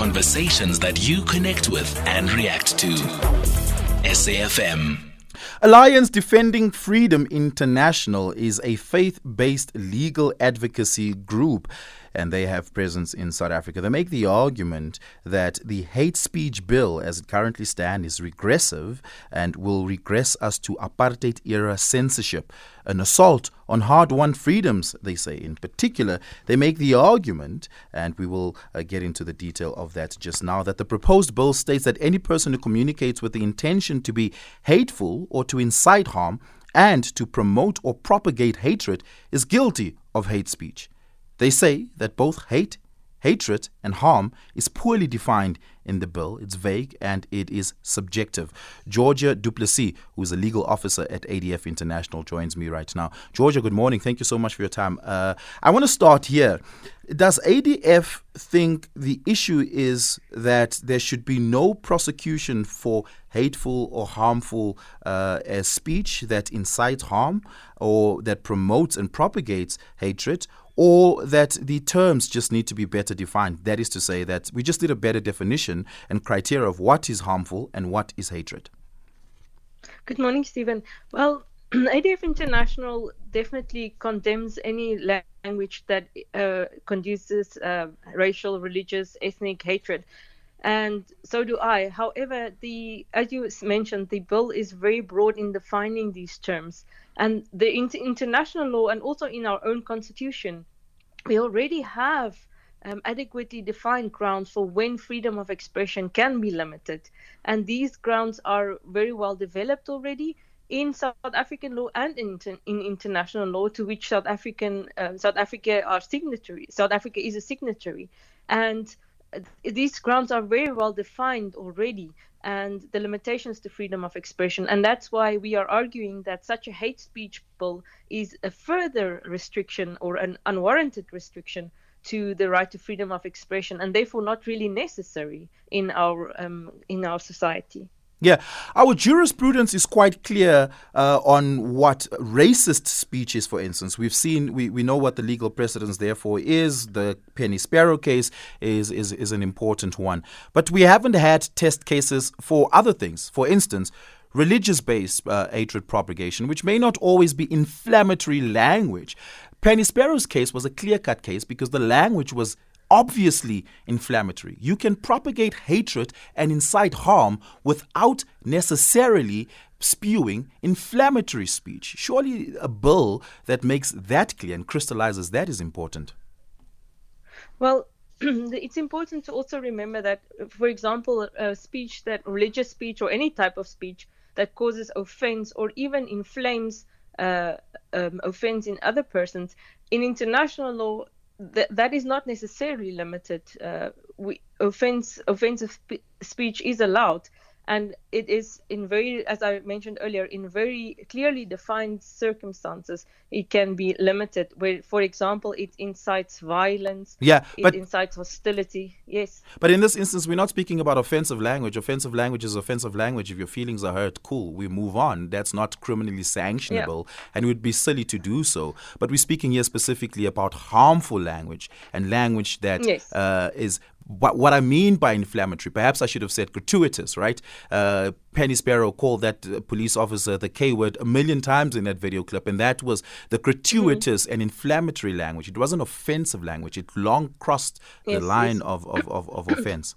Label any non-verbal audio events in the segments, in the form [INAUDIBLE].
Conversations that you connect with and react to. SAFM. Alliance Defending Freedom International is a faith based legal advocacy group and they have presence in South Africa. They make the argument that the hate speech bill, as it currently stands, is regressive and will regress us to apartheid era censorship, an assault on hard won freedoms, they say. In particular, they make the argument, and we will uh, get into the detail of that just now, that the proposed bill states that any person who communicates with the intention to be hateful or to incite harm and to promote or propagate hatred is guilty of hate speech. They say that both hate, hatred, and harm is poorly defined in the bill. It's vague and it is subjective. Georgia du Plessis, who is a legal officer at ADF International, joins me right now. Georgia, good morning. Thank you so much for your time. Uh, I want to start here. Does ADF think the issue is that there should be no prosecution for hateful or harmful uh, speech that incites harm or that promotes and propagates hatred? or that the terms just need to be better defined. That is to say, that we just need a better definition and criteria of what is harmful and what is hatred. Good morning, Stephen. Well, [CLEARS THROAT] ADF International definitely condemns any language that uh, conduces uh, racial, religious, ethnic hatred. And so do I. However, the as you mentioned, the bill is very broad in defining these terms. And the inter- international law and also in our own constitution, we already have um, adequately defined grounds for when freedom of expression can be limited. And these grounds are very well developed already in South African law and in, in international law, to which South African uh, South Africa are signatory. South Africa is a signatory, and these grounds are very well defined already and the limitations to freedom of expression. And that's why we are arguing that such a hate speech bill is a further restriction or an unwarranted restriction to the right to freedom of expression and therefore not really necessary in our um, in our society. Yeah, our jurisprudence is quite clear uh, on what racist speech is, for instance. We've seen, we, we know what the legal precedence therefore is. The Penny Sparrow case is, is, is an important one. But we haven't had test cases for other things. For instance, religious based uh, hatred propagation, which may not always be inflammatory language. Penny Sparrow's case was a clear cut case because the language was obviously inflammatory. You can propagate hatred and incite harm without necessarily spewing inflammatory speech. Surely a bill that makes that clear and crystallizes that is important. Well, [CLEARS THROAT] it's important to also remember that, for example, a speech that religious speech or any type of speech that causes offense or even inflames uh, um, offense in other persons, in international law, that that is not necessarily limited. Uh, we, offense offensive spe- speech is allowed, and it is in very, as I mentioned earlier, in very clearly defined circumstances, it can be limited. Where, for example, it incites violence. Yeah, it but incites hostility. Yes. But in this instance, we're not speaking about offensive language. Offensive language is offensive language. If your feelings are hurt, cool, we move on. That's not criminally sanctionable, yeah. and it would be silly to do so. But we're speaking here specifically about harmful language and language that yes. uh, is what, what I mean by inflammatory, perhaps I should have said gratuitous, right? Uh, Penny Sparrow called that uh, police officer the K word a million times in that video clip, and that was the gratuitous mm-hmm. and inflammatory language. It wasn't offensive language, it long crossed yes, the line yes. of, of, of, of [COUGHS] offense.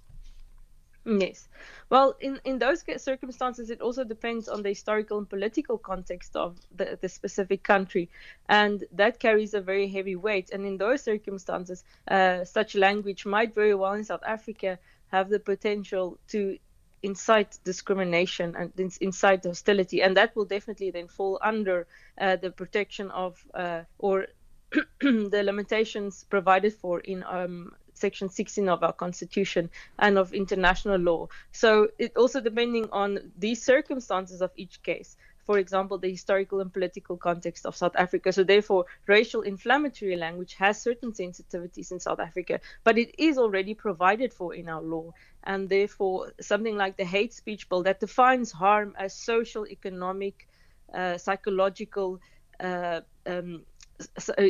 Yes. Well, in, in those circumstances, it also depends on the historical and political context of the, the specific country, and that carries a very heavy weight. And in those circumstances, uh, such language might very well in South Africa have the potential to incite discrimination and incite hostility, and that will definitely then fall under uh, the protection of uh, or [CLEARS THROAT] the limitations provided for in um, section 16 of our constitution and of international law. So it also depending on the circumstances of each case. For example, the historical and political context of South Africa. So therefore, racial inflammatory language has certain sensitivities in South Africa, but it is already provided for in our law. And therefore, something like the hate speech bill that defines harm as social, economic, uh, psychological, uh, um,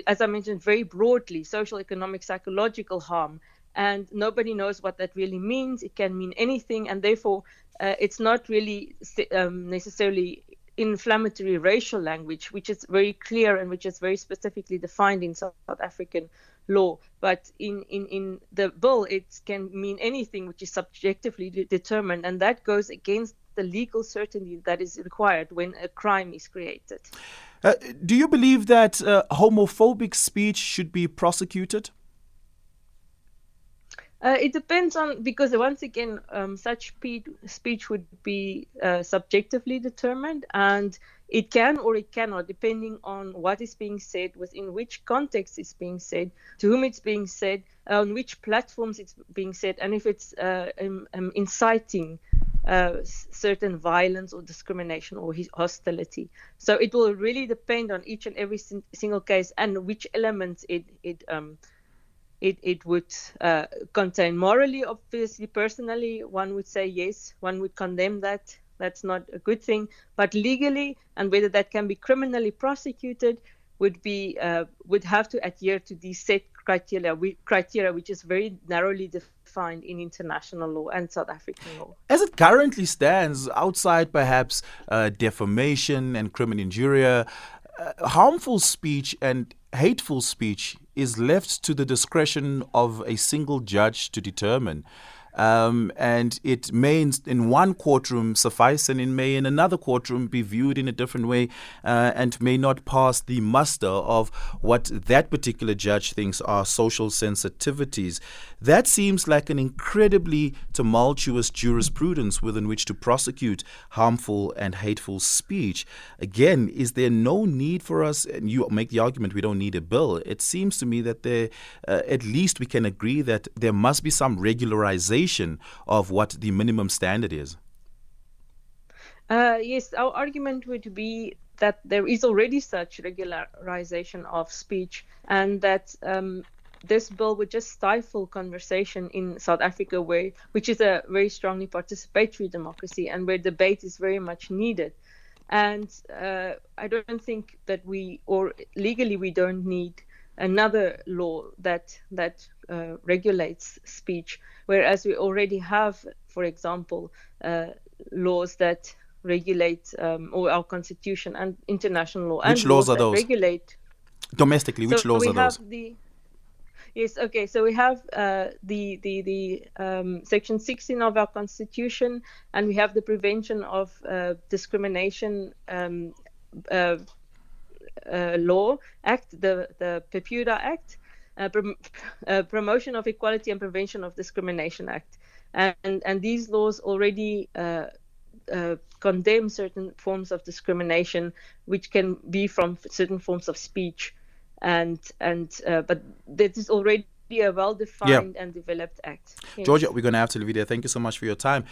as I mentioned very broadly, social, economic, psychological harm, and nobody knows what that really means. It can mean anything, and therefore, uh, it's not really um, necessarily inflammatory racial language, which is very clear and which is very specifically defined in South African law. But in, in, in the bill, it can mean anything which is subjectively determined, and that goes against the legal certainty that is required when a crime is created. Uh, do you believe that uh, homophobic speech should be prosecuted? Uh, it depends on because once again, um, such speech, speech would be uh, subjectively determined, and it can or it cannot, depending on what is being said, within which context it's being said, to whom it's being said, on which platforms it's being said, and if it's uh, um, um, inciting uh, certain violence or discrimination or hostility. So it will really depend on each and every single case and which elements it it um, it, it would uh, contain. Morally obviously personally one would say yes one would condemn that. That's not a good thing. But legally and whether that can be criminally prosecuted would be uh, would have to adhere to these set criteria criteria which is very narrowly defined in international law and South African law. As it currently stands, outside perhaps uh, defamation and criminal injuria, uh, harmful speech and hateful speech is left to the discretion of a single judge to determine. Um, and it may in, in, one courtroom suffice and it may in another courtroom be viewed in a different way uh, and may not pass the muster of what that particular judge thinks are social sensitivities. That seems like an incredibly tumultuous jurisprudence within which to prosecute harmful and hateful speech. Again, is there no need for us, and you make the argument we don't need a bill, it seems to me that there, uh, at least we can agree that there must be some regularization of what the minimum standard is? Uh, yes, our argument would be that there is already such regularization of speech and that um, this bill would just stifle conversation in South Africa, where which is a very strongly participatory democracy and where debate is very much needed. And uh, I don't think that we, or legally, we don't need another law that that uh, regulates speech, whereas we already have, for example, uh, laws that regulate um, or our constitution and international law. Which and laws, are those? Regulate domestically. Which so laws are those? The, Yes. Okay. So we have uh, the the the um, section 16 of our constitution, and we have the prevention of uh, discrimination um, uh, uh, Law Act, the, the PEPUDA Act, uh, prom- [LAUGHS] uh, Promotion of Equality and Prevention of Discrimination Act. And, and these laws already uh, uh, condemn certain forms of discrimination, which can be from certain forms of speech. And, and uh, but that is already a well defined yeah. and developed act. Yes. Georgia, we're going to have to leave there. Thank you so much for your time.